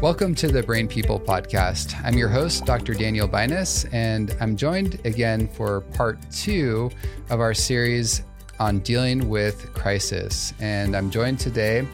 Welcome to the Brain People podcast. I'm your host, Dr. Daniel Binus, and I'm joined again for part two of our series on dealing with crisis. And I'm joined today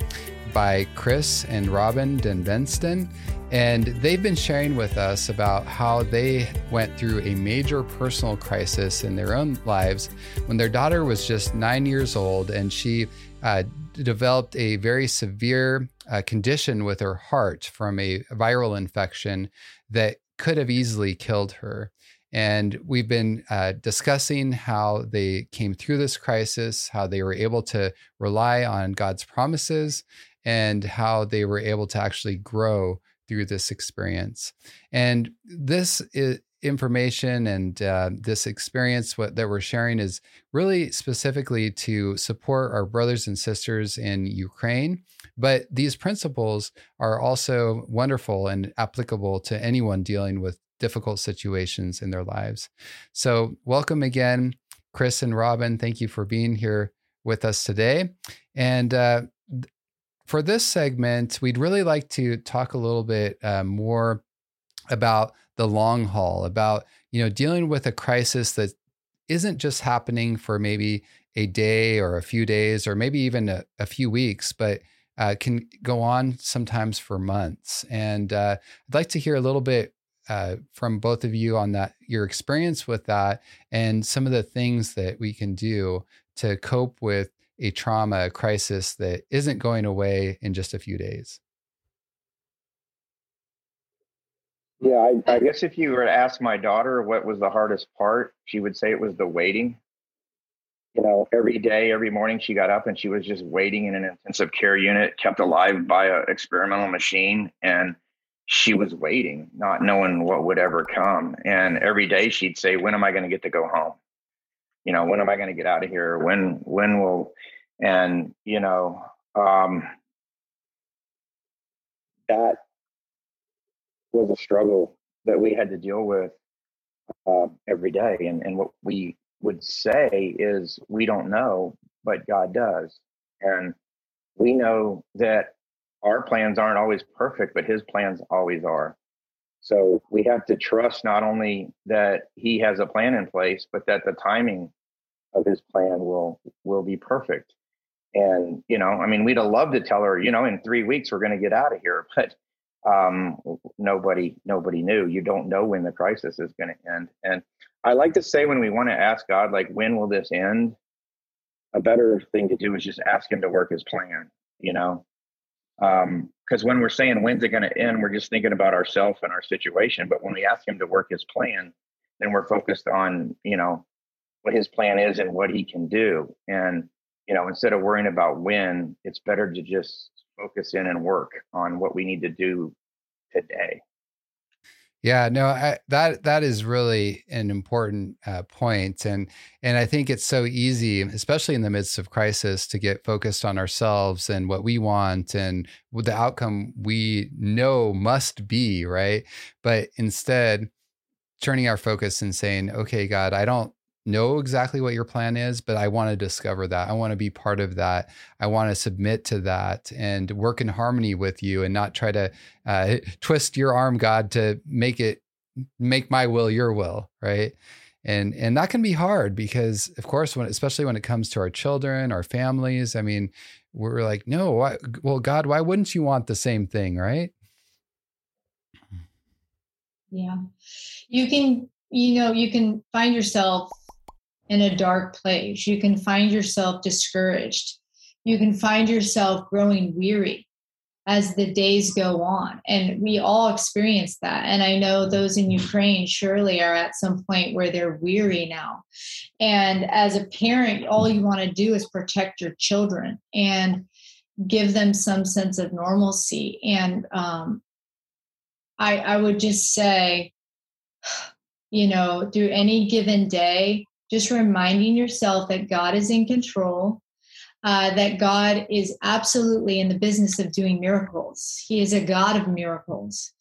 by Kris and Robin DenBesten. And they've been sharing with us about how they went through a major personal crisis in their own lives when their daughter was just nine years old and she uh, developed a very severe uh, condition with her heart from a viral infection that could have easily killed her. And we've been uh, discussing how they came through this crisis, how they were able to rely on God's promises, and how they were able to actually grow through this experience. And this is, information and uh, this experience what, that we're sharing is really specifically to support our brothers and sisters in Ukraine. But these principles are also wonderful and applicable to anyone dealing with difficult situations in their lives. So, welcome again, Kris and Robin. Thank you for being here with us today. And uh, for this segment, we'd really like to talk a little bit uh, more about the long haul, about you know dealing with a crisis that isn't just happening for maybe a day or a few days or maybe even a, a few weeks, but uh, can go on sometimes for months. And uh, I'd like to hear a little bit uh, from both of you on that, your experience with that, and some of the things that we can do to cope with a trauma, a crisis that isn't going away in just a few days. Yeah, I, I guess if you were to ask my daughter what was the hardest part, she would say it was the waiting. You know, every day, every morning she got up and she was just waiting in an intensive care unit, kept alive by an experimental machine. And she was waiting, not knowing what would ever come. And every day she'd say, When am I going to get to go home? You know, when am I going to get out of here? When, when will, and, you know, um, that was a struggle that we had to deal with uh, every day. And, and what we would say is, we don't know, but God does. And we know that our plans aren't always perfect, but His plans always are. So we have to trust not only that He has a plan in place, but that the timing of His plan will will be perfect. And you know, I mean, we'd have loved to tell her, you know, in three weeks we're going to get out of here, but um, nobody nobody knew. You don't know when the crisis is going to end. And I like to say when we want to ask God, like, when will this end? A better thing to do is just ask Him to work His plan. You know, because um, when we're saying when's it going to end, we're just thinking about ourselves and our situation. But when we ask Him to work His plan, then we're focused on you know what His plan is and what He can do. And you know, instead of worrying about when, it's better to just focus in and work on what we need to do today. Yeah, no, I, that that is really an important uh, point, and and I think it's so easy, especially in the midst of crisis, to get focused on ourselves and what we want and the outcome we know must be, right? But instead, turning our focus and saying, "Okay, God, I don't know exactly what your plan is, but I want to discover that. I want to be part of that. I want to submit to that and work in harmony with you and not try to uh, twist your arm, God, to make it make my will your will, right? And and that can be hard because, of course, when especially when it comes to our children, our families. I mean, we're like, no, why, well, God, why wouldn't you want the same thing, right? Yeah, you can. You know, you can find yourself in a dark place. You can find yourself discouraged. You can find yourself growing weary as the days go on. And we all experience that. And I know those in Ukraine surely are at some point where they're weary now. And as a parent, all you want to do is protect your children and give them some sense of normalcy. And um, I, I would just say, you know, through any given day, just reminding yourself that God is in control, uh, that God is absolutely in the business of doing miracles. He is a God of miracles,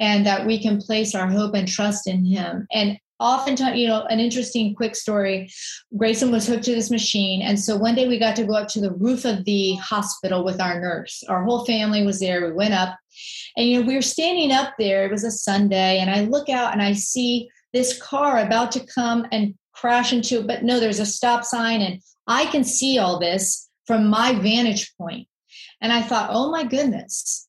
and that we can place our hope and trust in Him. And oftentimes, you know, an interesting quick story Grayson was hooked to this machine. And so one day we got to go up to the roof of the hospital with our nurse. Our whole family was there. We went up, and, you know, we were standing up there. It was a Sunday, and I look out and I see this car about to come and crash into it. But no, there's a stop sign, and I can see all this from my vantage point. And I thought, oh my goodness,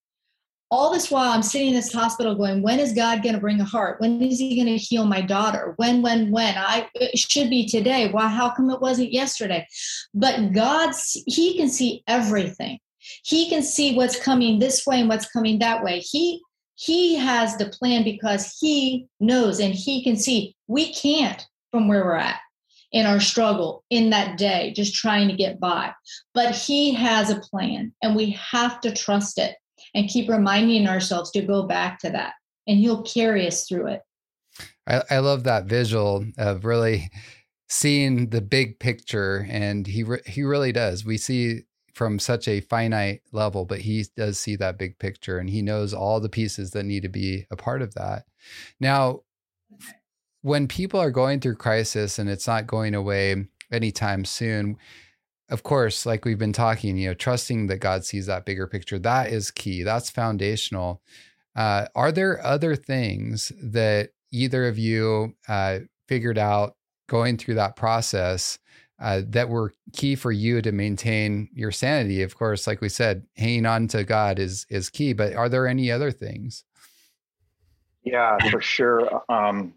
all this while I'm sitting in this hospital going, when is God going to bring a heart? When is he going to heal my daughter? When, when, when? I it should be today. Why, how come it wasn't yesterday? But God, he can see everything. He can see what's coming this way and what's coming that way. He, he has the plan because he knows and he can see. We can't from where we're at in our struggle in that day, just trying to get by. But he has a plan and we have to trust it and keep reminding ourselves to go back to that and he'll carry us through it. I, I love that visual of really seeing the big picture and he re- he really does. We see from such a finite level but he does see that big picture and he knows all the pieces that need to be a part of that. Now when people are going through crisis and it's not going away anytime soon of course, like we've been talking, you know, trusting that God sees that bigger picture, that is key. That's foundational. Uh, are there other things that either of you uh, figured out going through that process uh, that were key for you to maintain your sanity? Of course, like we said, hanging on to God is is key. But are there any other things? Yeah, for sure. Um,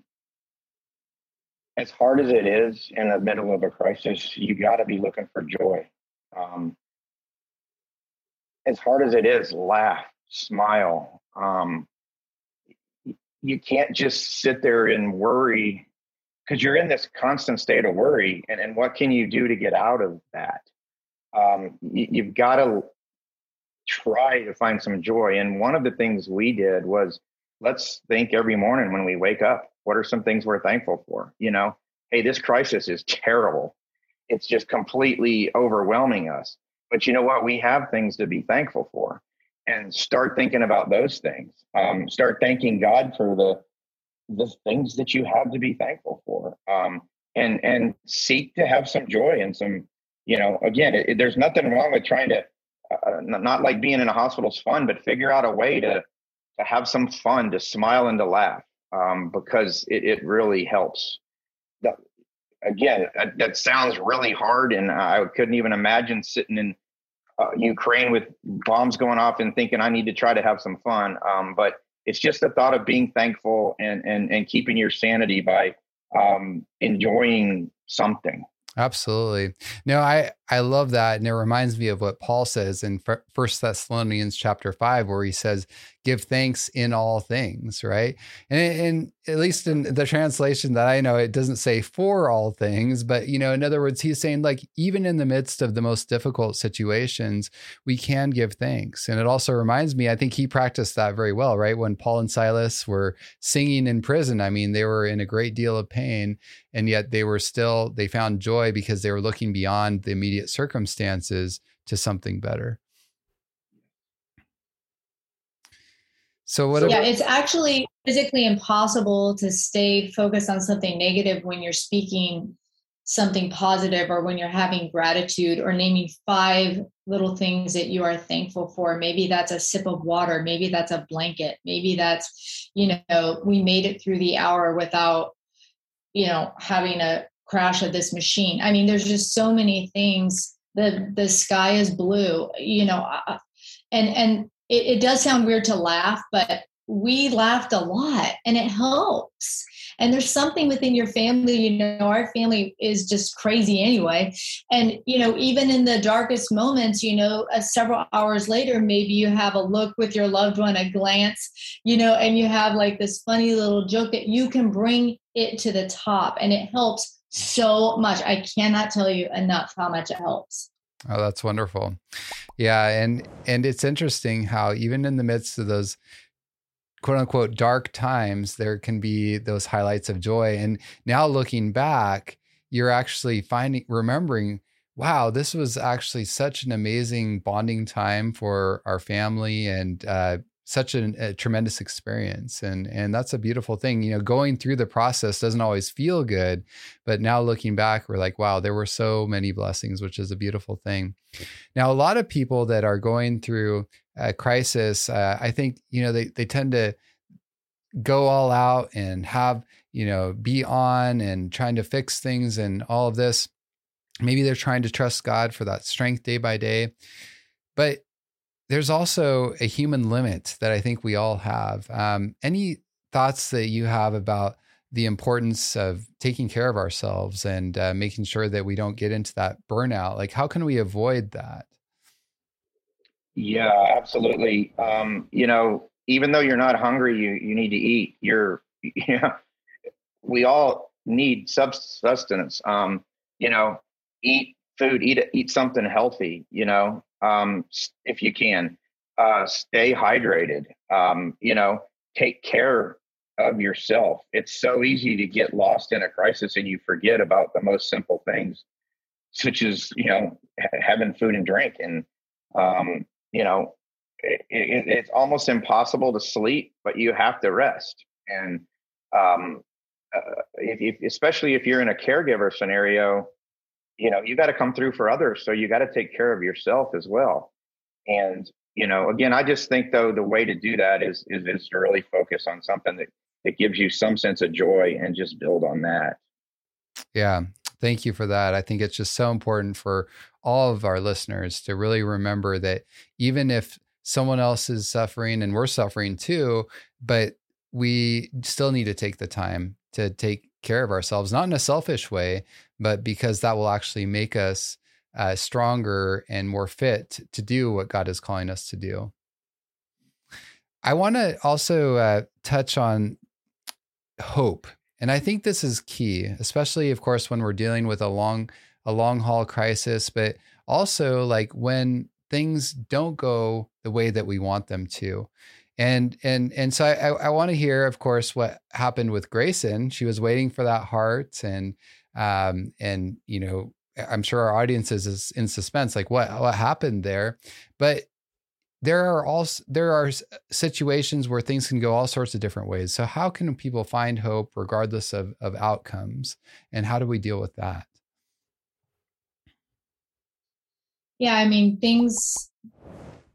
as hard as it is in the middle of a crisis, you got to be looking for joy. Um, as hard as it is, laugh, smile. Um, you can't just sit there and worry because you're in this constant state of worry. And, and what can you do to get out of that? Um, you, you've got to try to find some joy. And one of the things we did was let's think every morning when we wake up what are some things we're thankful for? You know, hey, this crisis is terrible. It's just completely overwhelming us. But you know what? We have things to be thankful for and start thinking about those things. Um, start thanking God for the the things that you have to be thankful for. Um, and and seek to have some joy and some, you know, again, it, it, there's nothing wrong with trying to uh, not like being in a hospital's fun, but figure out a way to to have some fun, to smile and to laugh um, because it, it really helps. Again, that, that, sounds really hard, and I couldn't even imagine sitting in uh, Ukraine with bombs going off and thinking I need to try to have some fun. Um, but it's just the thought of being thankful and and and keeping your sanity by um, enjoying something. Absolutely. No, I I love that and it reminds me of what Paul says in First Thessalonians chapter 5 where he says give thanks in all things, right? And, and at least in the translation that I know it doesn't say for all things, but you know, in other words, he's saying like even in the midst of the most difficult situations, we can give thanks. And it also reminds me, I think he practiced that very well, right? When Paul and Silas were singing in prison, I mean, they were in a great deal of pain and yet they were still they found joy because they were looking beyond the immediate circumstances to something better. So what? Yeah, it's actually physically impossible to stay focused on something negative when you're speaking something positive or when you're having gratitude or naming five little things that you are thankful for. Maybe that's a sip of water. Maybe that's a blanket. Maybe that's you know we made it through the hour without you know having a crash of this machine. I mean there's just so many things. The the sky is blue you know uh, uh, and and it, it does sound weird to laugh but we laughed a lot and it helps. And there's something within your family you know our family is just crazy anyway. And you know even in the darkest moments you know uh, several hours later maybe you have a look with your loved one a glance you know and you have like this funny little joke that you can bring it to the top and it helps so much. I cannot tell you enough how much it helps Oh, that's wonderful. Yeah, and and it's interesting how even in the midst of those quote unquote dark times, there can be those highlights of joy. And now looking back, you're actually finding remembering wow this was actually such an amazing bonding time for our family and uh, such an, a tremendous experience and and that's a beautiful thing you know going through the process doesn't always feel good but now looking back we're like wow there were so many blessings which is a beautiful thing. Now a lot of people that are going through a crisis uh, i think you know they, they tend to go all out and have you know be on and trying to fix things and all of this. Maybe they're trying to trust god for that strength day by day but there's also a human limit that I think we all have. Um, any thoughts that you have about the importance of taking care of ourselves and uh, making sure that we don't get into that burnout? Like, how can we avoid that? Yeah, absolutely. Um, you know, even though you're not hungry, you you need to eat. You're, you know, we all need sustenance. Um, you know, eat food, eat eat something healthy. You know, um, if you can. Uh, stay hydrated. Um, you know, take care of yourself. It's so easy to get lost in a crisis and you forget about the most simple things, such as you know having food and drink. And um, you know, it, it, it's almost impossible to sleep, but you have to rest. And um, uh, if, if, especially if you're in a caregiver scenario, you know you got to come through for others so you got to take care of yourself as well. And you know again i just think though the way to do that is is, is to really focus on something that that gives you some sense of joy and just build on that. Yeah thank you for that. I think it's just so important for all of our listeners to really remember that even if someone else is suffering and we're suffering too but we still need to take the time to take care of ourselves, not in a selfish way, but because that will actually make us uh, stronger and more fit to do what God is calling us to do. I want to also uh, touch on hope, and I think this is key, especially, of course, when we're dealing with a long a long haul crisis, but also like when things don't go the way that we want them to and and and so I, I want to hear, of course, what happened with Grayson. She was waiting for that heart, and um, and you know, I'm sure our audience is in suspense, like what what happened there. But there are also there are situations where things can go all sorts of different ways. So how can people find hope regardless of of outcomes, and how do we deal with that? Yeah, I mean, things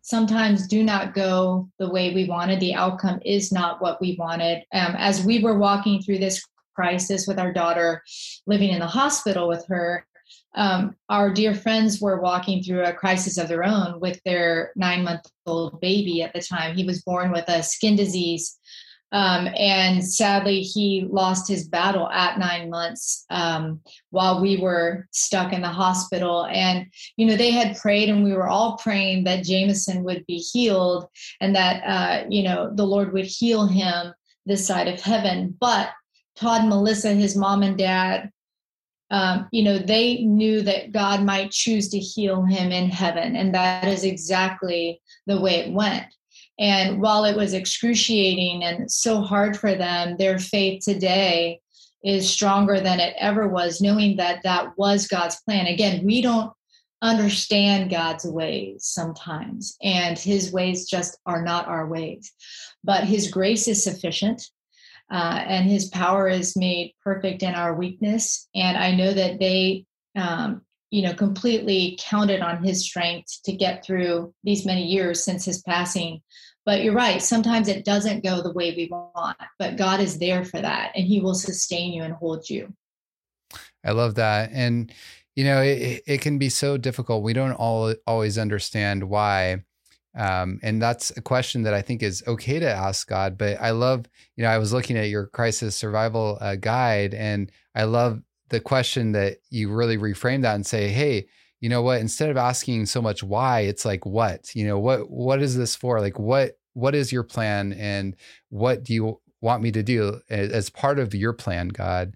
sometimes do not go the way we wanted. The outcome is not what we wanted. Um, as we were walking through this crisis with our daughter, living in the hospital with her, um, our dear friends were walking through a crisis of their own with their nine month old baby at the time. He was born with a skin disease um, and sadly, he lost his battle at nine months um, while we were stuck in the hospital. And, you know, they had prayed and we were all praying that Jameson would be healed and that, uh, you know, the Lord would heal him this side of heaven. But Todd and Melissa, his mom and dad, um, you know, they knew that God might choose to heal him in heaven. And that is exactly the way it went. And while it was excruciating and so hard for them, their faith today is stronger than it ever was, knowing that that was God's plan. Again, we don't understand God's ways sometimes, and his ways just are not our ways. But his grace is sufficient. Uh, and his power is made perfect in our weakness. And I know that they um, you know completely counted on his strength to get through these many years since his passing but you're right sometimes it doesn't go the way we want but god is there for that and he will sustain you and hold you i love that and you know it, it can be so difficult we don't all always understand why um, and that's a question that I think is okay to ask God. But I love, you know, I was looking at your crisis survival uh, guide, and I love the question that you really reframe that and say, hey, you know what? Instead of asking so much why, it's like what? You know, what what is this for? Like what what is your plan and what do you want me to do as part of your plan, God?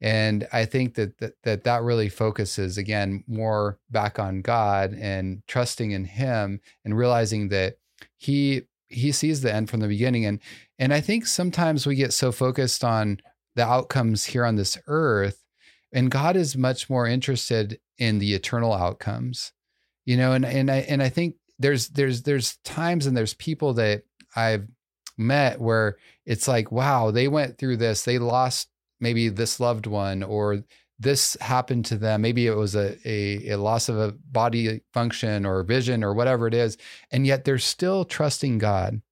And I think that that that, that really focuses again more back on God and trusting in him and realizing that he he sees the end from the beginning and and I think sometimes we get so focused on the outcomes here on this earth and God is much more interested in the eternal outcomes. You know, and and I and I think there's there's there's times and there's people that I've met where it's like, wow, they went through this, they lost maybe this loved one or this happened to them. Maybe it was a, a, a, loss of a body function or vision or whatever it is. And yet they're still trusting God.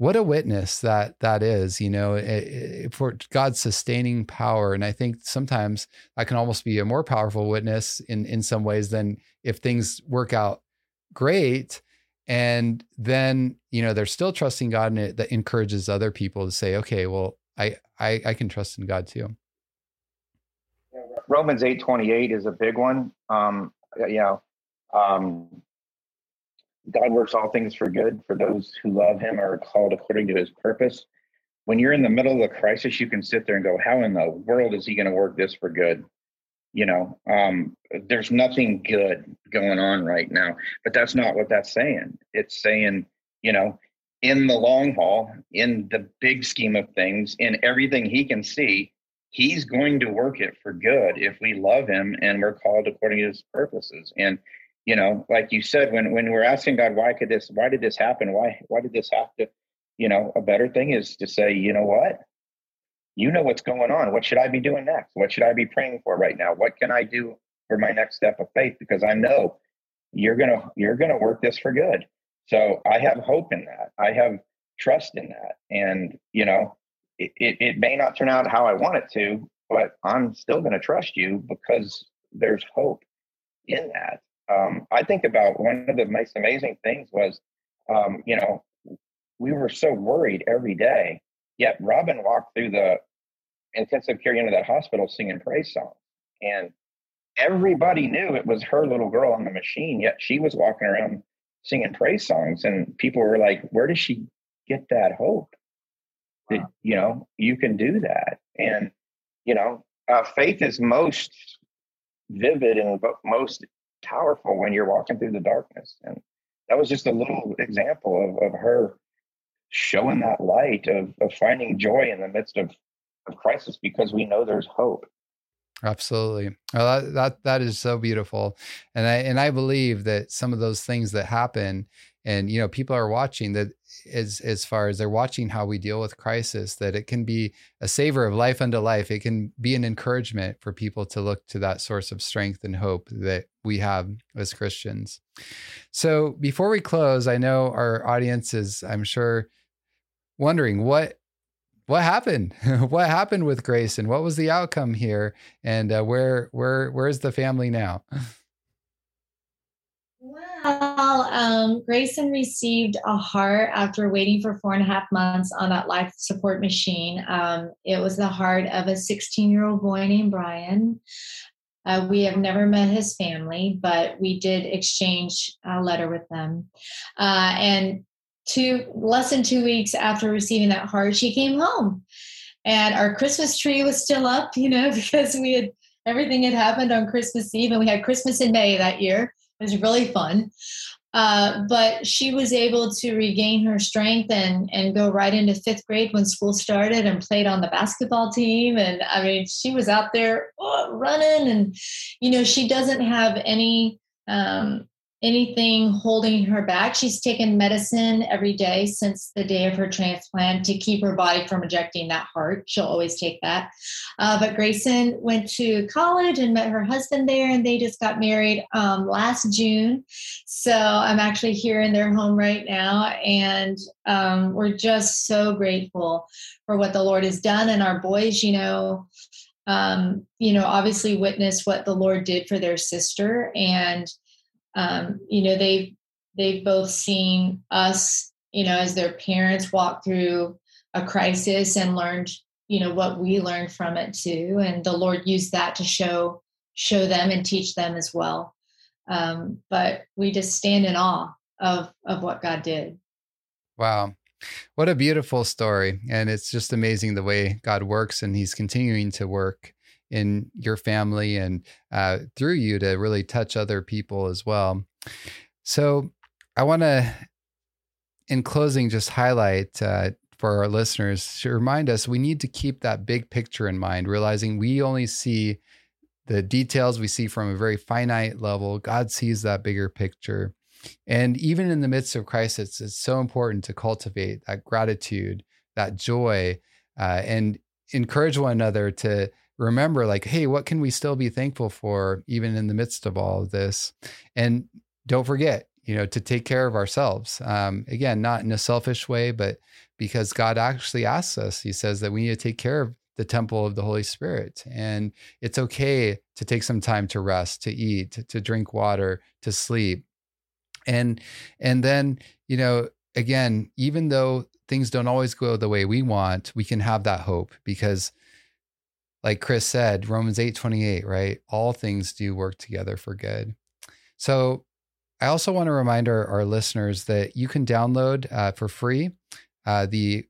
What a witness that that is, you know, it, it, for God's sustaining power. And I think sometimes I can almost be a more powerful witness in, in some ways than if things work out great. And then, you know, they're still trusting God and it that encourages other people to say, okay, well, I, I, I can trust in God too. Romans eight twenty eight is a big one. Um, you know, um, God works all things for good for those who love Him are called according to His purpose. When you're in the middle of a crisis, you can sit there and go, "How in the world is He going to work this for good?" You know, um, there's nothing good going on right now, but that's not what that's saying. It's saying, you know, in the long haul, in the big scheme of things, in everything He can see, he's going to work it for good if we love him and we're called according to his purposes and you know like you said when when we're asking god why could this why did this happen? Why why did this have to you know a better thing is to say you know what? You know what's going on. What should i be doing next? What should i be praying for right now? What can i do for my next step of faith? Because i know you're gonna you're gonna work this for good. So i have hope in that. I have trust in that. And you know it, it, it may not turn out how I want it to, but I'm still to trust you because there's hope in that. Um, I think about one of the most amazing things was, um, you know, we were so worried every day, yet Robin walked through the intensive care unit of that hospital singing praise songs. And everybody knew it was her little girl on the machine, yet she was walking around singing praise songs. And people were like, where does she get that hope? that you know you can do that and you know uh, faith is most vivid and most powerful when you're walking through the darkness. And that was just a little example of, of her showing that light of, of finding joy in the midst of, of crisis because we know there's hope. Absolutely. Well, that, that that is so beautiful. And i and i believe that some of those things that happen and you know people are watching that as as far as they're watching how we deal with crisis that it can be a savor of life unto life. It can be an encouragement for people to look to that source of strength and hope that we have as christians. So before we close i know our audience is i'm sure wondering what what happened? What happened with Grayson what was the outcome here? And uh, where where where's the family now Well, um, Grayson received a heart after waiting for four and a half months on that life support machine. Um, it was the heart of a 16 year old boy named Brian. Uh, we have never met his family, but we did exchange a letter with them. Uh, and two less than two weeks after receiving that heart, she came home, and our Christmas tree was still up. You know, because we had everything had happened on Christmas Eve, and we had Christmas in May that year. It was really fun. Uh, but she was able to regain her strength and and go right into fifth grade when school started and played on the basketball team and i mean she was out there oh, running and you know she doesn't have any um, anything holding her back. She's taken medicine every day since the day of her transplant to keep her body from rejecting that heart. She'll always take that. Uh, but Grayson went to college and met her husband there, and they just got married um, last June. So I'm actually here in their home right now, and um, we're just so grateful for what the Lord has done. And our boys, you know, um, you know, obviously witnessed what the Lord did for their sister and um, you know they've they've both seen us you know as their parents walk through a crisis and learned you know what we learned from it too. And the lord used that to show show them and teach them as well. Um, but we just stand in awe of of what god did. Wow. What a beautiful story. And it's just amazing the way god works and he's continuing to work in your family and uh, through you to really touch other people as well. So, I want to, in closing, just highlight uh, for our listeners to remind us we need to keep that big picture in mind, realizing we only see the details we see from a very finite level. God sees that bigger picture. And even in the midst of crisis, it's so important to cultivate that gratitude, that joy, uh, and encourage one another to remember, like, hey, what can we still be thankful for, even in the midst of all of this? And don't forget, you know, to take care of ourselves. Um, again, not in a selfish way, but because God actually asks us, He says that we need to take care of the temple of the Holy Spirit. And it's okay to take some time to rest, to eat, to drink water, to sleep. And and then, you know, again, even though things don't always go the way we want, we can have that hope because like Kris said, Romans 8:28, right? All things do work together for good. So I also want to remind our, our listeners that you can download uh, for free uh, the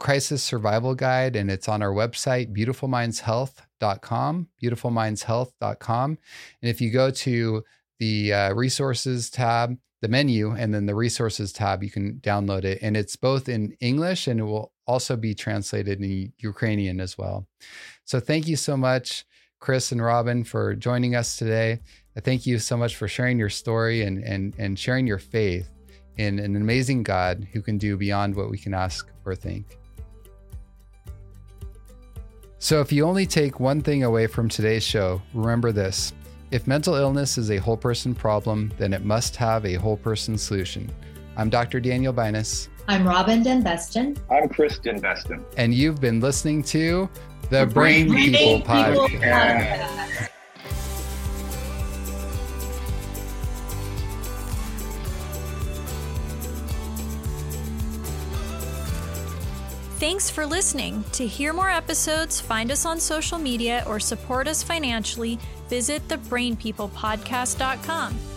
crisis survival guide, and it's on our website, beautifulmindshealth.com, beautifulmindshealth.com. And if you go to the uh, resources tab, the menu, and then the resources tab, you can download it. And it's both in English and it will also be translated in Ukrainian as well. So thank you so much, Kris and Robin, for joining us today. Thank you so much for sharing your story and, and, and sharing your faith in an amazing God who can do beyond what we can ask or think. So, if you only take one thing away from today's show, remember this if mental illness is a whole person problem, then it must have a whole person solution. I'm Dr. Daniel Binus. I'm Robin DenBesten. I'm Kris DenBesten. And you've been listening to the, the Brain, Brain, People, People Podcast. Podcast. Thanks for listening. To hear more episodes, find us on social media, or support us financially, visit thebrainpeoplepodcast.com.